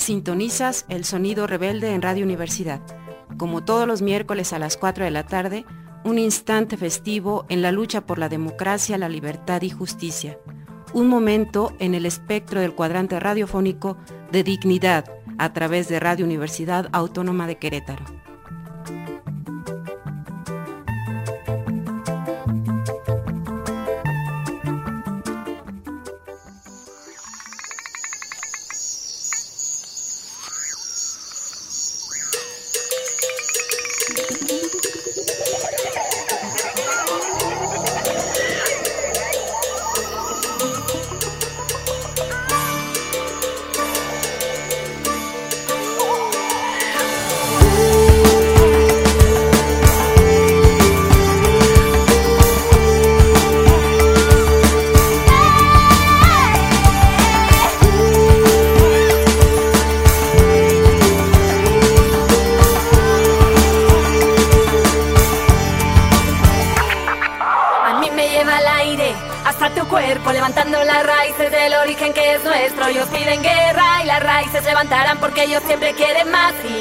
Sintonizas el sonido rebelde en Radio Universidad. Como todos los miércoles a las 4 de la tarde, un instante festivo en la lucha por la democracia, la libertad y justicia. Un momento en el espectro del cuadrante radiofónico de dignidad a través de Radio Universidad Autónoma de Querétaro. así.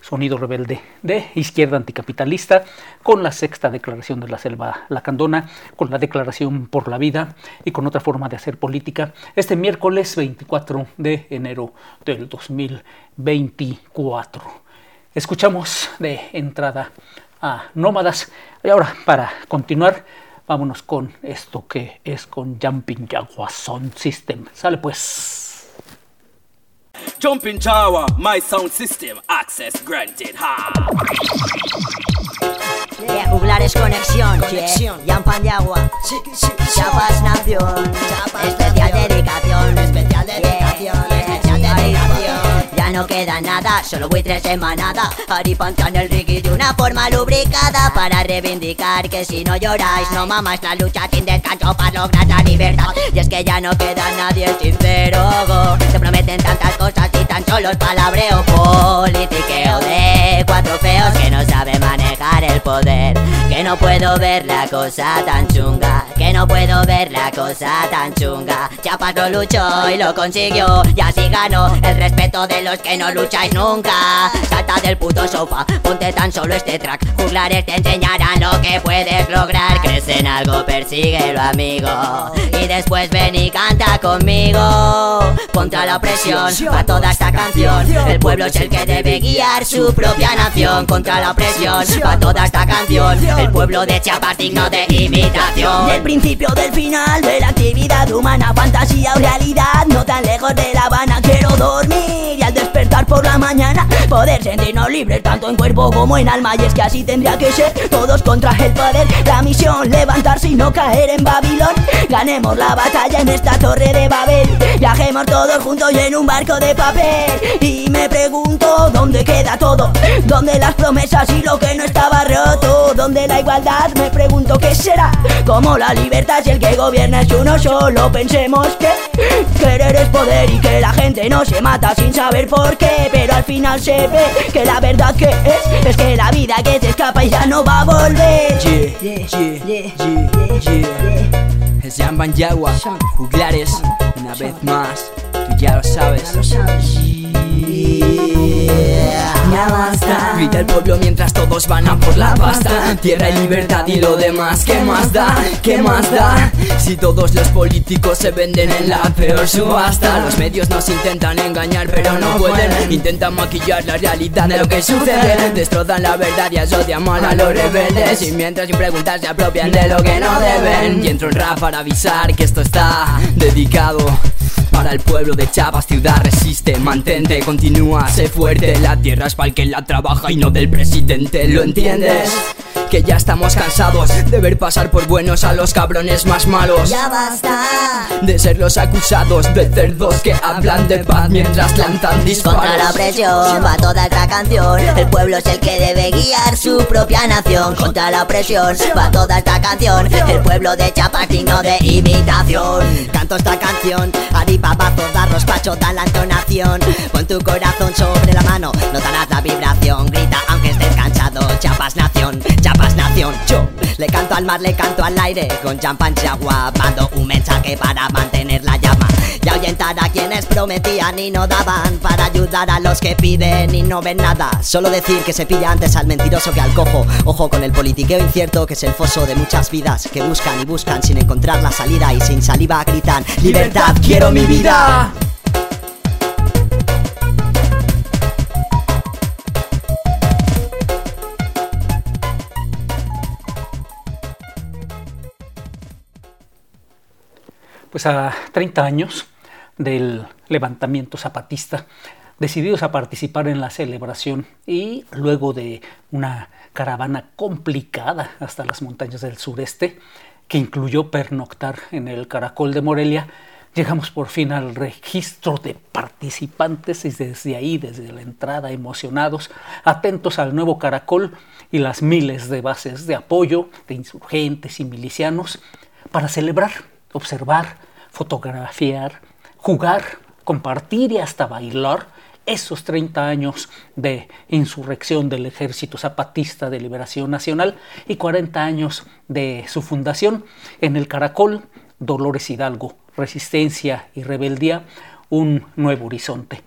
Sonido Rebelde de Izquierda Anticapitalista, con la sexta declaración de la Selva Lacandona, con la Declaración por la Vida y con otra forma de hacer política, este miércoles 24 de enero del 2024. Escuchamos de entrada a Nómadas y ahora para continuar vámonos con esto que es con Jumping Jaguar Sound System. Sale pues. Jumping Jawa, my sound system, access granted. Ha! Yeah, juglares conexión, conexión. Yeah. Yampan y agua. Chapas nación. Especial dedicación. Especial dedicación. Especial dedicación. No queda nada, solo buitres en manada. Aripantan el Ricky de una forma lubricada para reivindicar que si no lloráis, no mamáis la lucha sin descanso para lograr la libertad. Y es que ya no queda nadie sincero. Se prometen tantas cosas y tan solo es palabreo politiqueo de cuatro feos que no saben manejar el poder. Que no puedo ver la cosa tan chunga. Que no puedo ver la cosa tan chunga. Chapas lo luchó y lo consiguió. Y así ganó el respeto de los que no lucháis nunca. Salta del puto sofá, ponte tan solo este track. Juglares te enseñarán lo que puedes lograr. Crece en algo, persíguelo, amigo. Y después ven y canta conmigo. Contra la opresión, a toda esta canción. El pueblo es el que debe guiar su propia nación. Contra la opresión, a toda esta canción. El pueblo de Chiapas digno de imitación. Principio del final de la actividad humana, fantasía o realidad. No tan lejos de La Habana, quiero dormir y al despertar por la mañana poder sentirnos libres tanto en cuerpo como en alma. Y es que así tendría que ser, todos contra el poder. La misión, levantarse y no caer en Babilón. Ganemos la batalla en esta torre de Babel. Viajemos todos juntos y en un barco de papel. Y me pregunto, ¿dónde queda todo? ¿Dónde las promesas y lo que no estaba roto? ¿Dónde la igualdad? Me pregunto, ¿qué será? Como la libertad si el que gobierna es uno solo. Pensemos que querer es poder y que la gente no se mata sin saber por qué. Pero al final se ve que la verdad que es, es que la vida que se escapa y ya no va a volver. Yeah, yeah, yeah, yeah. Es Jamban Yagua, juglares, una vez más, tú ya lo sabes. Ya basta. Grita el pueblo mientras todos van a por la pasta. Tierra y libertad y lo demás, ¿qué más da? ¿Qué más da? Si todos los políticos se venden en la peor subasta, los medios nos intentan engañar, pero no pueden. Intentan maquillar la realidad de lo que sucede. Destrozan la verdad y asocian a los rebeldes. Y mientras sin preguntar se apropian de lo que no deben. Y entro en rap para avisar que esto está dedicado. Para el pueblo de Chiapas, ciudad resiste, mantente, continúa, sé fuerte La tierra es para el que la trabaja y no del presidente, ¿lo entiendes? Que ya estamos cansados de ver pasar por buenos a los cabrones más malos Ya basta. De ser los acusados de cerdos que hablan de paz mientras lanzan disparos Contra la opresión va toda esta canción. El pueblo es el que debe guiar su propia nación. Contra la opresión va toda esta canción. El pueblo de Chiapas digno de imitación. Canto esta canción, aripapazo, da rospacho, da la entonación. Pon tu corazón sobre la mano, notarás la vibración. Grita aunque estés cansado, Chiapas nación, Chiapas nación. Yo le canto al mar, le canto al aire. Con champán agua, mando un mensaje para mantener la llama. Y ahuyentar a quienes prometían y no daban. Para ayudar a los que piden y no ven nada. Solo decir que se pilla antes al mentiroso que al cojo. Ojo con el politiqueo incierto que es el foso de muchas vidas que buscan y buscan sin encontrar la salida y sin saliva gritan: ¡Libertad, quiero mi vida! Pues a 30 años del levantamiento zapatista, decididos a participar en la celebración y luego de una caravana complicada hasta las montañas del sureste, que incluyó pernoctar en el Caracol de Morelia, llegamos por fin al registro de participantes y desde ahí, desde la entrada, emocionados, atentos al nuevo Caracol y las miles de bases de apoyo de insurgentes y milicianos para celebrar, observar, fotografiar, jugar, compartir y hasta bailar esos 30 años de insurrección del Ejército Zapatista de Liberación Nacional y 40 años de su fundación en el Caracol, Dolores Hidalgo, Resistencia y Rebeldía, un nuevo horizonte.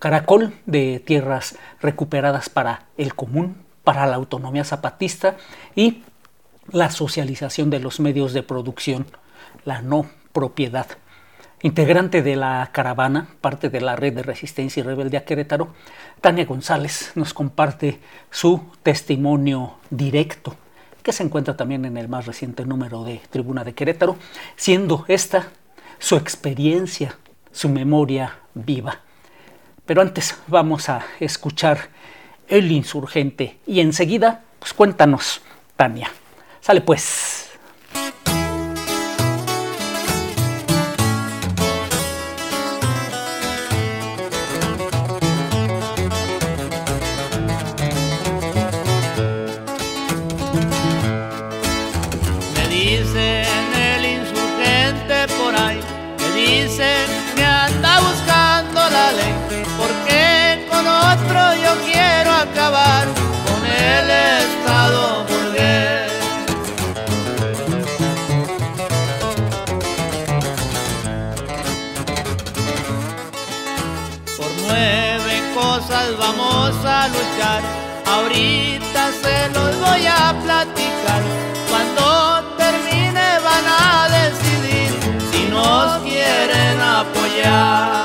Caracol de tierras recuperadas para el común, para la autonomía zapatista y la socialización de los medios de producción, la no propiedad. Integrante de la caravana, parte de la red de resistencia y rebeldía Querétaro, Tania González nos comparte su testimonio directo, que se encuentra también en el más reciente número de Tribuna de Querétaro, siendo esta su experiencia, su memoria viva. Pero antes vamos a escuchar El Insurgente y enseguida, pues cuéntanos Tania. Sale pues. Vamos a luchar. Ahorita se los voy a platicar. Cuando termine van a decidir si nos quieren apoyar.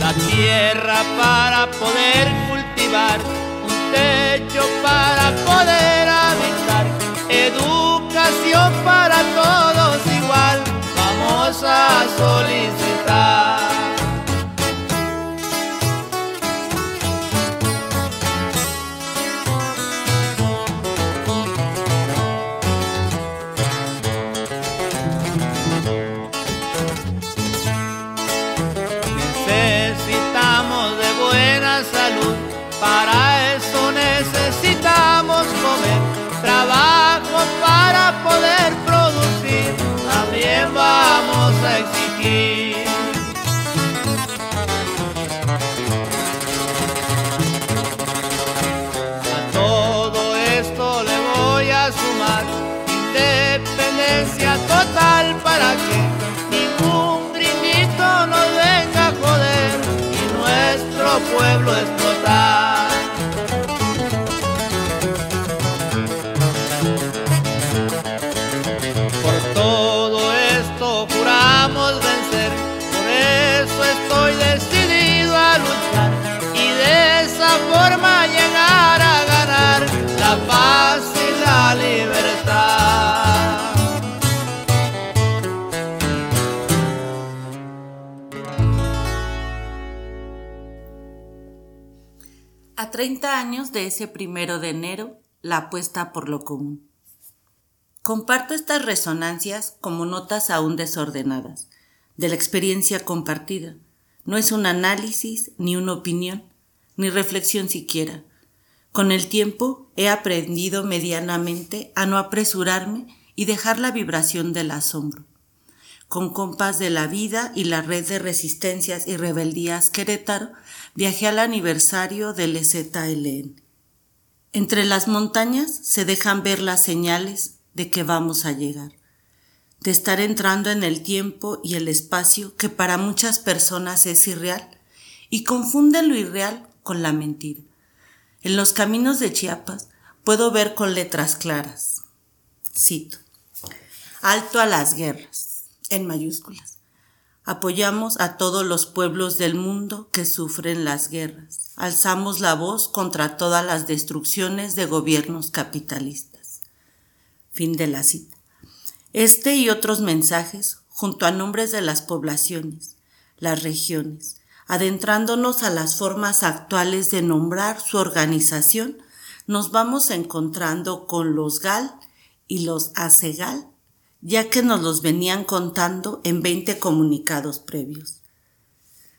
La tierra para poder cultivar, un techo para poder habitar, educación para todos vamos a solicitar. Pueblo explotar. 30 años de ese primero de enero, la apuesta por lo común. Comparto estas resonancias como notas aún desordenadas, de la experiencia compartida. No es un análisis, ni una opinión, ni reflexión siquiera. Con el tiempo he aprendido medianamente a no apresurarme y dejar la vibración del asombro. Con compás de la vida y la red de resistencias y rebeldías Querétaro, viajé al aniversario del EZLN. Entre las montañas se dejan ver las señales de que vamos a llegar, de estar entrando en el tiempo y el espacio que para muchas personas es irreal y confunden lo irreal con la mentira. En los caminos de Chiapas puedo ver con letras claras. Cito. Alto a las guerras, en mayúsculas. Apoyamos a todos los pueblos del mundo que sufren las guerras. Alzamos la voz contra todas las destrucciones de gobiernos capitalistas. Fin de la cita. Este y otros mensajes, junto a nombres de las poblaciones, las regiones, adentrándonos a las formas actuales de nombrar su organización, nos vamos encontrando con los GAL y los ACEGAL, ya que nos los venían contando en 20 comunicados previos.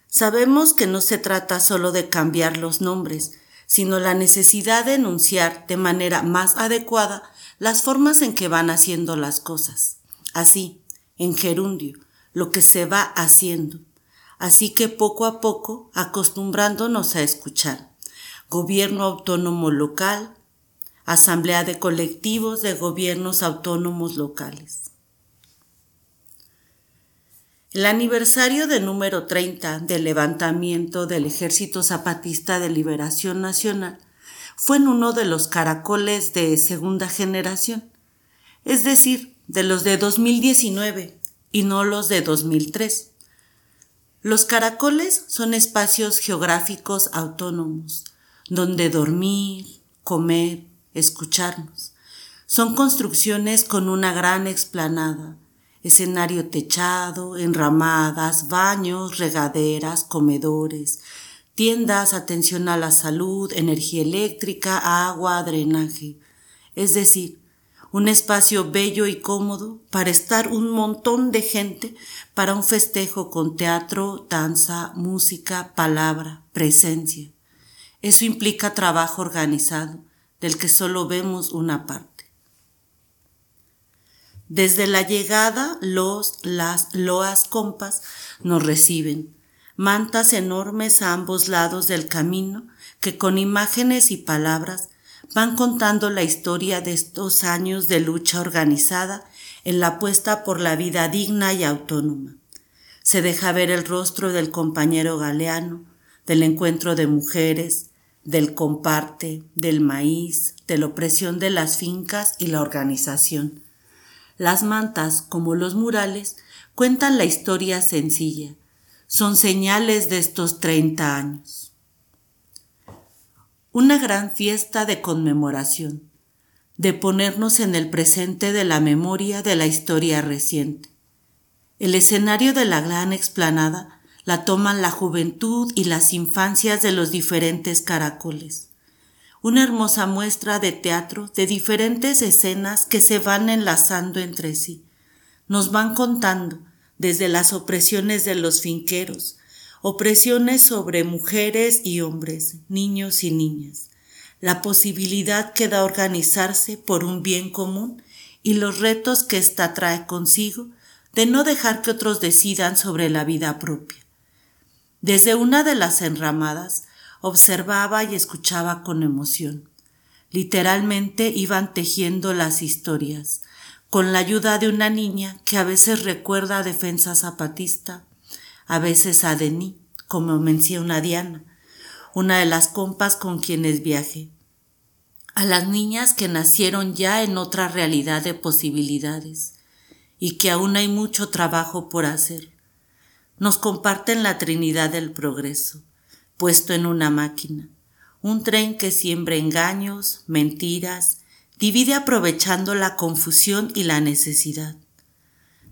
Sabemos que no se trata solo de cambiar los nombres, sino la necesidad de enunciar de manera más adecuada las formas en que van haciendo las cosas. Así, en gerundio, lo que se va haciendo. Así que poco a poco acostumbrándonos a escuchar. Gobierno autónomo local, Asamblea de colectivos de gobiernos autónomos locales. El aniversario de número 30 del levantamiento del Ejército Zapatista de Liberación Nacional fue en uno de los caracoles de segunda generación, es decir, de los de 2019 y no los de 2003. Los caracoles son espacios geográficos autónomos, donde dormir, comer, escucharnos. Son construcciones con una gran explanada, escenario techado, enramadas, baños, regaderas, comedores, tiendas, atención a la salud, energía eléctrica, agua, drenaje. Es decir, un espacio bello y cómodo para estar un montón de gente para un festejo con teatro, danza, música, palabra, presencia. Eso implica trabajo organizado, del que solo vemos una parte. Desde la llegada, los, las, loas compas nos reciben, mantas enormes a ambos lados del camino que con imágenes y palabras van contando la historia de estos años de lucha organizada en la apuesta por la vida digna y autónoma. Se deja ver el rostro del compañero galeano, del encuentro de mujeres, del comparte, del maíz, de la opresión de las fincas y la organización. Las mantas, como los murales, cuentan la historia sencilla. Son señales de estos treinta años. Una gran fiesta de conmemoración, de ponernos en el presente de la memoria de la historia reciente. El escenario de la gran explanada la toman la juventud y las infancias de los diferentes caracoles. Una hermosa muestra de teatro de diferentes escenas que se van enlazando entre sí. Nos van contando desde las opresiones de los finqueros, opresiones sobre mujeres y hombres, niños y niñas, la posibilidad que da organizarse por un bien común y los retos que ésta trae consigo de no dejar que otros decidan sobre la vida propia. Desde una de las enramadas observaba y escuchaba con emoción. Literalmente iban tejiendo las historias, con la ayuda de una niña que a veces recuerda a Defensa Zapatista, a veces a Denis, como menciona Diana, una de las compas con quienes viajé, a las niñas que nacieron ya en otra realidad de posibilidades y que aún hay mucho trabajo por hacer. Nos comparten la Trinidad del Progreso, puesto en una máquina, un tren que siembra engaños, mentiras, divide aprovechando la confusión y la necesidad.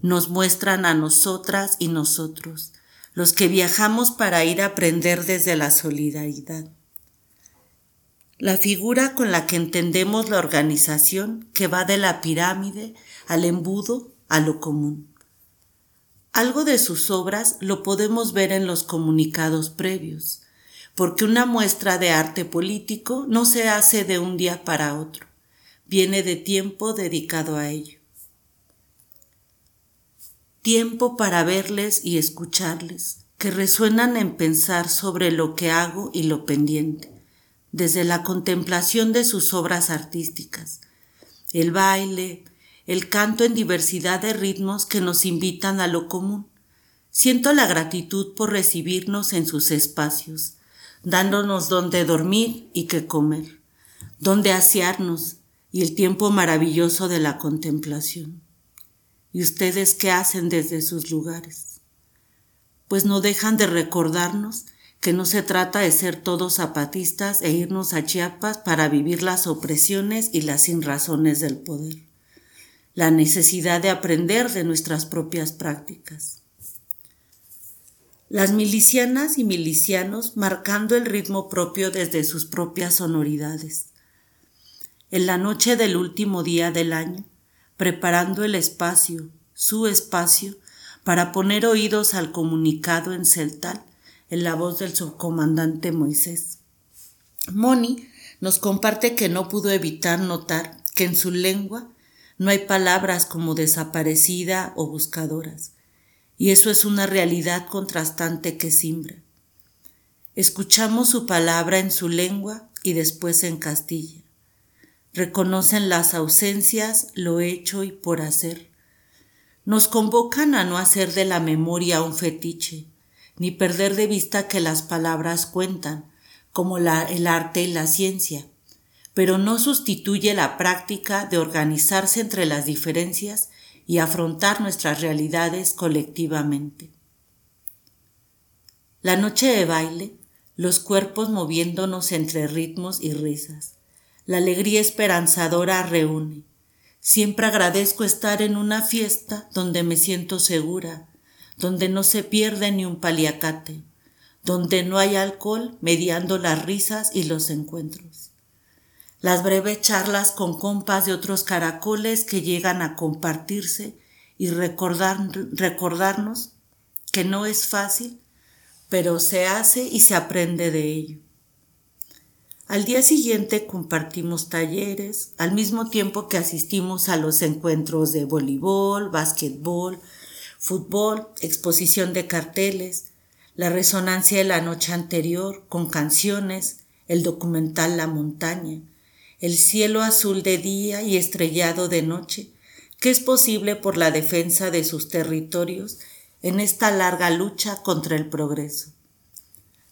Nos muestran a nosotras y nosotros, los que viajamos para ir a aprender desde la solidaridad. La figura con la que entendemos la organización que va de la pirámide al embudo a lo común. Algo de sus obras lo podemos ver en los comunicados previos, porque una muestra de arte político no se hace de un día para otro, viene de tiempo dedicado a ello. Tiempo para verles y escucharles, que resuenan en pensar sobre lo que hago y lo pendiente, desde la contemplación de sus obras artísticas, el baile, el canto en diversidad de ritmos que nos invitan a lo común. Siento la gratitud por recibirnos en sus espacios, dándonos donde dormir y qué comer, donde asearnos y el tiempo maravilloso de la contemplación. ¿Y ustedes qué hacen desde sus lugares? Pues no dejan de recordarnos que no se trata de ser todos zapatistas e irnos a Chiapas para vivir las opresiones y las sinrazones del poder la necesidad de aprender de nuestras propias prácticas. Las milicianas y milicianos marcando el ritmo propio desde sus propias sonoridades. En la noche del último día del año, preparando el espacio, su espacio, para poner oídos al comunicado en celtal en la voz del subcomandante Moisés. Moni nos comparte que no pudo evitar notar que en su lengua no hay palabras como desaparecida o buscadoras, y eso es una realidad contrastante que simbra. Escuchamos su palabra en su lengua y después en Castilla. Reconocen las ausencias, lo hecho y por hacer. Nos convocan a no hacer de la memoria un fetiche, ni perder de vista que las palabras cuentan, como el arte y la ciencia, pero no sustituye la práctica de organizarse entre las diferencias y afrontar nuestras realidades colectivamente. La noche de baile, los cuerpos moviéndonos entre ritmos y risas. La alegría esperanzadora reúne. Siempre agradezco estar en una fiesta donde me siento segura, donde no se pierde ni un paliacate, donde no hay alcohol mediando las risas y los encuentros. Las breves charlas con compas de otros caracoles que llegan a compartirse y recordar, recordarnos que no es fácil, pero se hace y se aprende de ello. Al día siguiente compartimos talleres, al mismo tiempo que asistimos a los encuentros de voleibol, básquetbol, fútbol, exposición de carteles, la resonancia de la noche anterior con canciones, el documental La montaña, el cielo azul de día y estrellado de noche, que es posible por la defensa de sus territorios en esta larga lucha contra el progreso,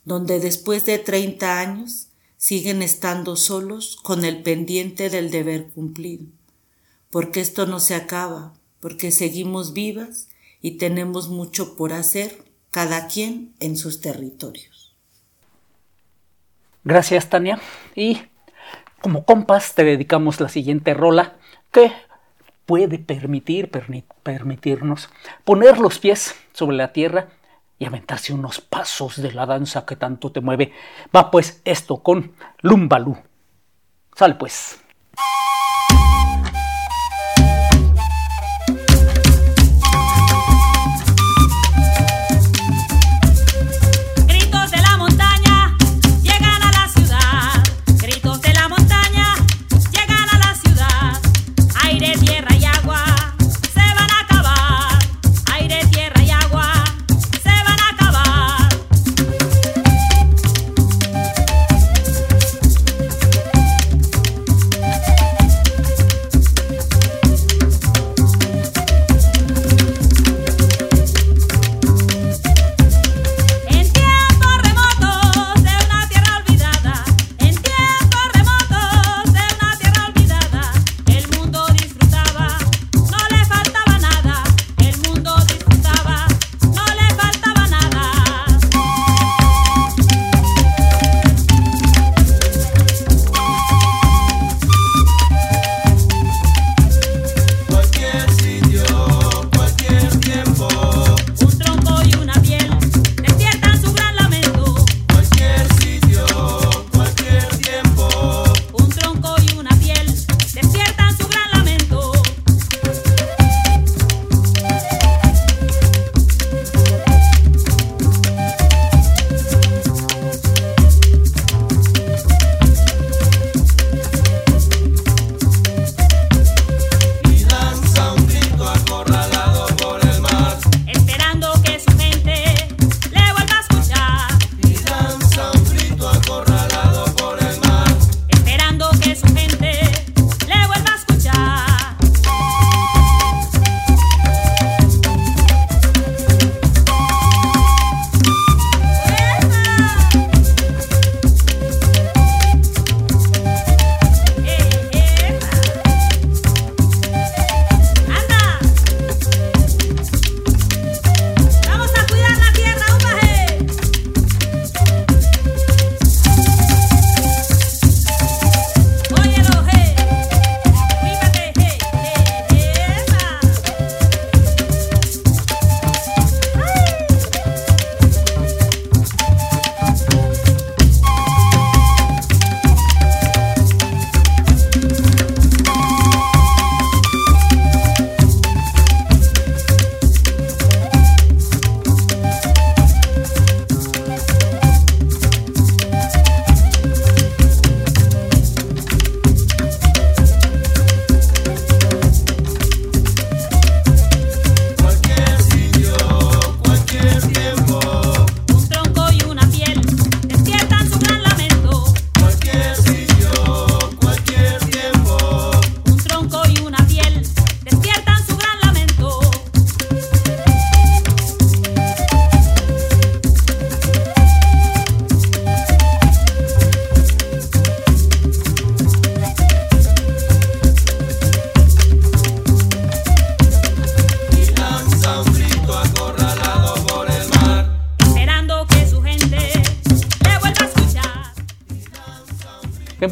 donde después de 30 años siguen estando solos con el pendiente del deber cumplido, porque esto no se acaba, porque seguimos vivas y tenemos mucho por hacer, cada quien en sus territorios. Gracias, Tania. Y como compas te dedicamos la siguiente rola que puede permitir, permitirnos poner los pies sobre la tierra y aventarse unos pasos de la danza que tanto te mueve. Va pues esto con Lumbalú. Sale pues.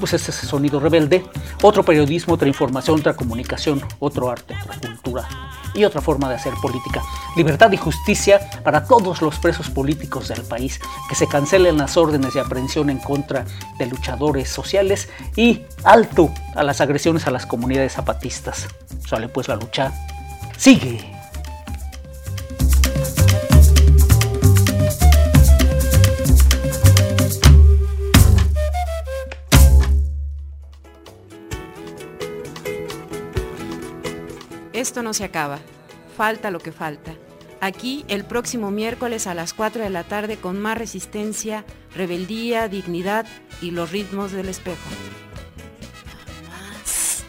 Pues este es Sonido Rebelde, otro periodismo, otra información, otra comunicación, otro arte, otra cultura y otra forma de hacer política. Libertad y justicia para todos los presos políticos del país, que se cancelen las órdenes de aprehensión en contra de luchadores sociales y alto a las agresiones a las comunidades zapatistas. Sale pues la lucha. Sigue. Esto no se acaba. Falta lo que falta. Aquí el próximo miércoles a las 4 de la tarde con más resistencia, rebeldía, dignidad y los ritmos del espejo. Más.